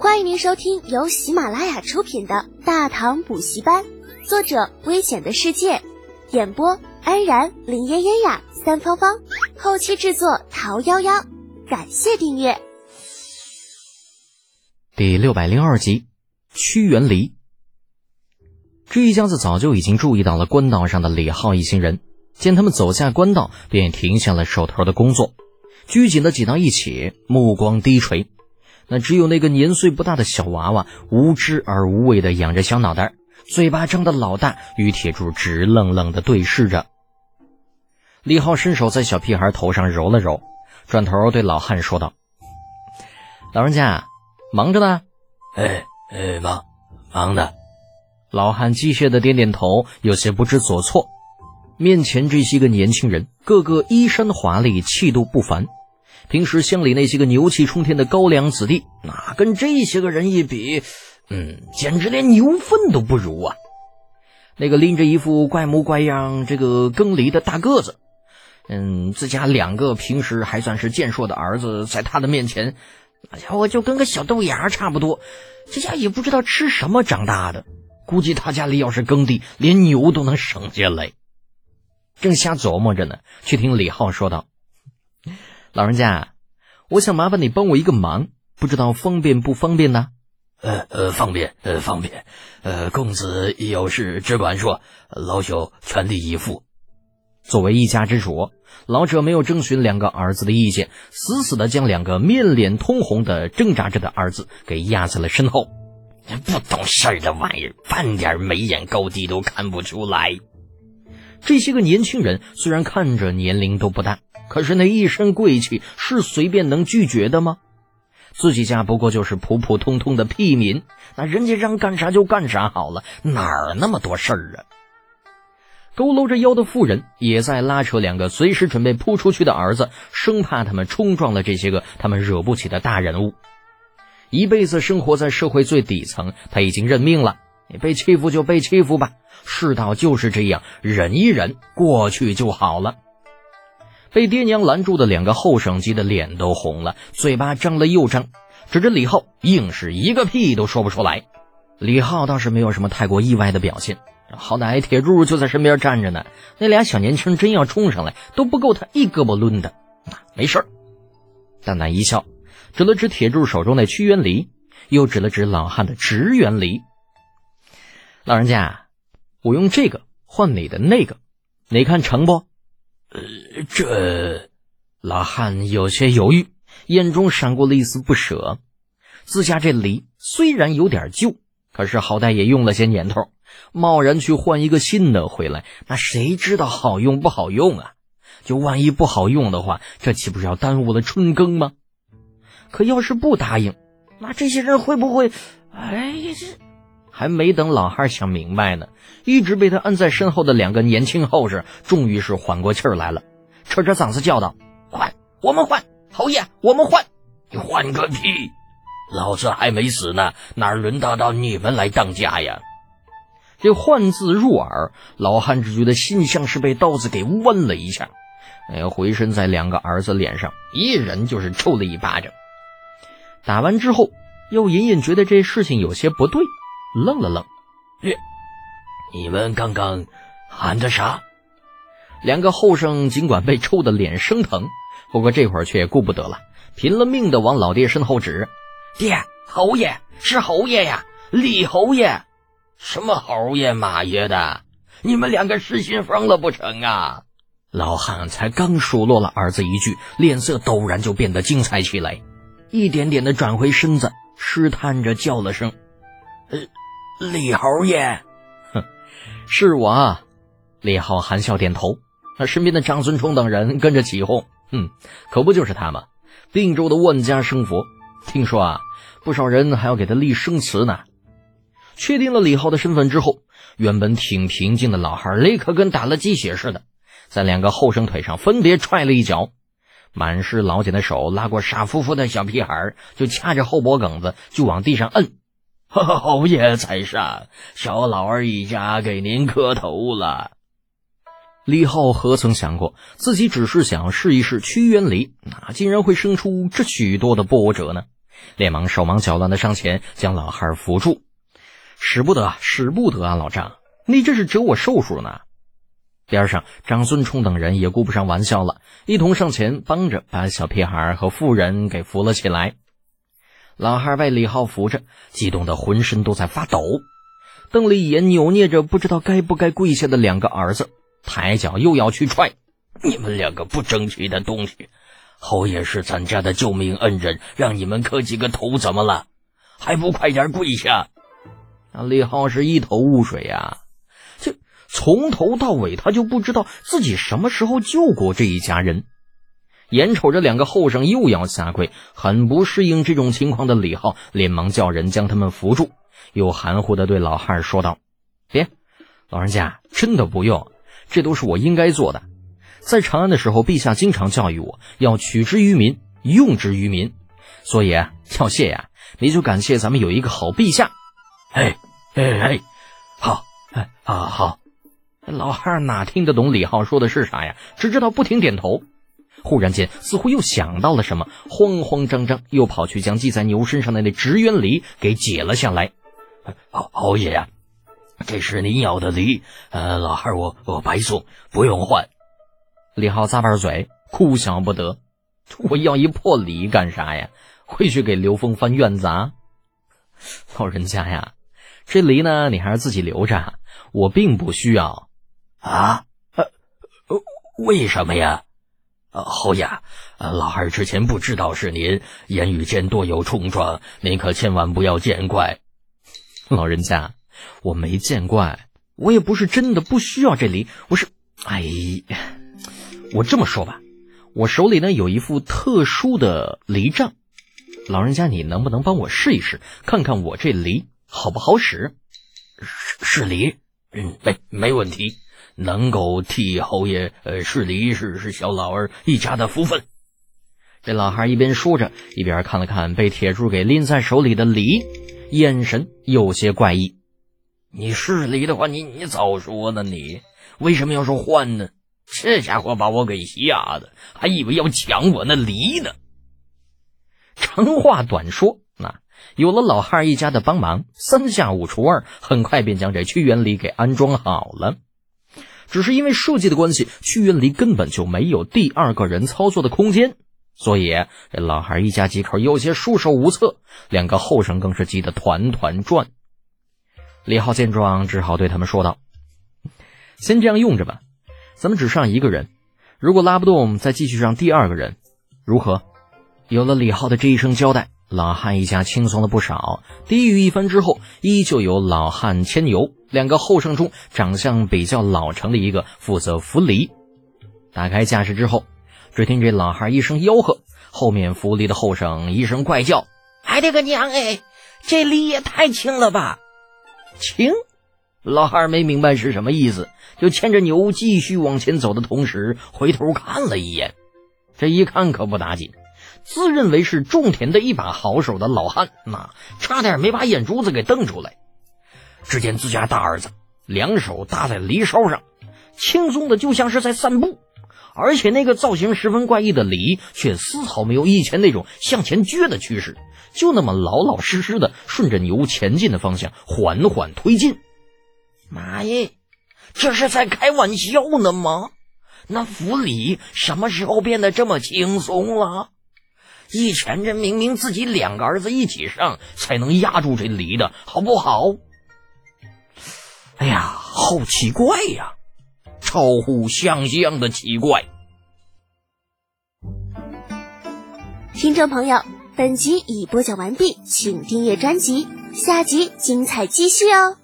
欢迎您收听由喜马拉雅出品的《大唐补习班》，作者：危险的世界，演播：安然、林嫣嫣呀、三芳芳，后期制作：桃夭夭。感谢订阅。第六百零二集，屈原离。这一家子早就已经注意到了官道上的李浩一行人，见他们走下官道，便停下了手头的工作，拘谨的挤到一起，目光低垂。那只有那个年岁不大的小娃娃，无知而无畏的仰着小脑袋，嘴巴张得老大，与铁柱直愣愣的对视着。李浩伸手在小屁孩头上揉了揉，转头对老汉说道：“老人家，忙着呢？”“哎哎，忙忙的。”老汉机械的点点头，有些不知所措。面前这些个年轻人，个个衣衫华丽，气度不凡。平时乡里那些个牛气冲天的高粱子弟，哪跟这些个人一比？嗯，简直连牛粪都不如啊！那个拎着一副怪模怪样这个耕犁的大个子，嗯，自家两个平时还算是健硕的儿子，在他的面前，那家伙就跟个小豆芽差不多。这家也不知道吃什么长大的，估计他家里要是耕地，连牛都能省下来。正瞎琢磨着呢，却听李浩说道。老人家，我想麻烦你帮我一个忙，不知道方便不方便呢？呃呃，方便，呃方便，呃，公子有事只管说，老朽全力以赴。作为一家之主，老者没有征询两个儿子的意见，死死的将两个面脸通红的挣扎着的儿子给压在了身后。不懂事儿的玩意儿，半点眉眼高低都看不出来。这些个年轻人虽然看着年龄都不大。可是那一身贵气是随便能拒绝的吗？自己家不过就是普普通通的屁民，那人家让干啥就干啥好了，哪儿那么多事儿啊？佝偻着腰的妇人也在拉扯两个随时准备扑出去的儿子，生怕他们冲撞了这些个他们惹不起的大人物。一辈子生活在社会最底层，他已经认命了，你被欺负就被欺负吧，世道就是这样，忍一忍过去就好了。被爹娘拦住的两个后生急得脸都红了，嘴巴张了又张，指着李浩，硬是一个屁都说不出来。李浩倒是没有什么太过意外的表现，好歹铁柱就在身边站着呢，那俩小年轻真要冲上来，都不够他一胳膊抡的。没事儿，淡淡一笑，指了指铁柱手中的屈原梨，又指了指老汉的直原离。老人家，我用这个换你的那个，你看成不？呃，这老汉有些犹豫，眼中闪过了一丝不舍。自家这梨虽然有点旧，可是好歹也用了些年头，贸然去换一个新的回来，那谁知道好用不好用啊？就万一不好用的话，这岂不是要耽误了春耕吗？可要是不答应，那这些人会不会……哎呀，这……还没等老汉想明白呢，一直被他摁在身后的两个年轻后生终于是缓过气儿来了，扯着嗓子叫道：“换，我们换，侯爷，我们换，你换个屁！老子还没死呢，哪轮到到你们来当家呀？”这“换”字入耳，老汉只觉得心像是被刀子给剜了一下，哎，回身在两个儿子脸上一人就是抽了一巴掌。打完之后，又隐隐觉得这事情有些不对。愣了愣，你你们刚刚喊的啥？两个后生尽管被抽的脸生疼，不过这会儿却顾不得了，拼了命的往老爹身后指：“爹，侯爷是侯爷呀，李侯爷，什么侯爷马爷的？你们两个失心疯了不成啊？”老汉才刚数落了儿子一句，脸色陡然就变得精彩起来，一点点的转回身子，试探着叫了声：“呃。”呃李侯爷，哼，是我。啊。李浩含笑点头，他身边的长孙冲等人跟着起哄。哼，可不就是他吗？并州的万家生佛，听说啊，不少人还要给他立生祠呢。确定了李浩的身份之后，原本挺平静的老汉立刻跟打了鸡血似的，在两个后生腿上分别踹了一脚，满是老茧的手拉过傻乎乎的小屁孩，就掐着后脖梗子就往地上摁。侯爷在上，小老儿一家给您磕头了。李浩何曾想过，自己只是想试一试屈原离，哪竟然会生出这许多的波折呢？连忙手忙脚乱的上前将老汉扶住。使不得，使不得啊！老张，你这是折我寿数呢。边上张孙冲等人也顾不上玩笑了，一同上前帮着把小屁孩和妇人给扶了起来。老汉被李浩扶着，激动的浑身都在发抖，瞪了一眼扭捏着不知道该不该跪下的两个儿子，抬脚又要去踹。你们两个不争气的东西！侯爷是咱家的救命恩人，让你们磕几个头怎么了？还不快点跪下！那，李浩是一头雾水呀，这从头到尾他就不知道自己什么时候救过这一家人。眼瞅着两个后生又要下跪，很不适应这种情况的李浩连忙叫人将他们扶住，又含糊的对老汉说道：“别，老人家真的不用，这都是我应该做的。”在长安的时候，陛下经常教育我要取之于民，用之于民，所以啊，要谢呀，你就感谢咱们有一个好陛下。哎哎哎，好哎啊好。老汉哪听得懂李浩说的是啥呀？只知道不停点头。忽然间，似乎又想到了什么，慌慌张张又跑去将系在牛身上的那直冤梨给解了下来。侯侯爷呀，这是您要的梨，呃，老汉我我白送，不用换。李浩咂巴嘴，哭笑不得。我要一破梨干啥呀？回去给刘峰翻院子啊！老人家呀，这梨呢，你还是自己留着，我并不需要。啊？呃，为什么呀？呃，侯爷，呃，老二之前不知道是您，言语间多有冲撞，您可千万不要见怪。老人家，我没见怪，我也不是真的不需要这梨，我是，哎。我这么说吧，我手里呢有一副特殊的梨杖，老人家你能不能帮我试一试，看看我这梨好不好使？是是梨，嗯，没没问题，能够替侯爷呃试梨是是小老儿一家的福分。这老汉一边说着，一边看了看被铁柱给拎在手里的梨，眼神有些怪异。你是梨的话，你你早说呢，你为什么要说换呢？这家伙把我给吓的，还以为要抢我那梨呢。长话短说，那有了老汉一家的帮忙，三下五除二，很快便将这屈原梨给安装好了。只是因为设计的关系，屈原梨根本就没有第二个人操作的空间，所以这老汉一家几口有些束手无策，两个后生更是急得团团转。李浩见状，只好对他们说道：“先这样用着吧。”咱们只上一个人，如果拉不动，再继续上第二个人，如何？有了李浩的这一声交代，老汉一家轻松了不少。低语一番之后，依旧由老汉牵牛，两个后生中长相比较老成的一个负责扶犁。打开架势之后，只听这老汉一声吆喝，后面扶犁的后生一声怪叫：“哎，这个娘哎，这犁也太轻了吧！轻！”老汉没明白是什么意思，就牵着牛继续往前走的同时，回头看了一眼。这一看可不打紧，自认为是种田的一把好手的老汉，那差点没把眼珠子给瞪出来。只见自家大儿子两手搭在犁梢上，轻松的就像是在散步，而且那个造型十分怪异的犁却丝毫没有以前那种向前撅的趋势，就那么老老实实的顺着牛前进的方向缓缓推进。妈耶，这是在开玩笑呢吗？那府里什么时候变得这么轻松了？以前这明明自己两个儿子一起上才能压住这梨的，好不好？哎呀，好奇怪呀，超乎想象的奇怪。听众朋友，本集已播讲完毕，请订阅专辑，下集精彩继续哦。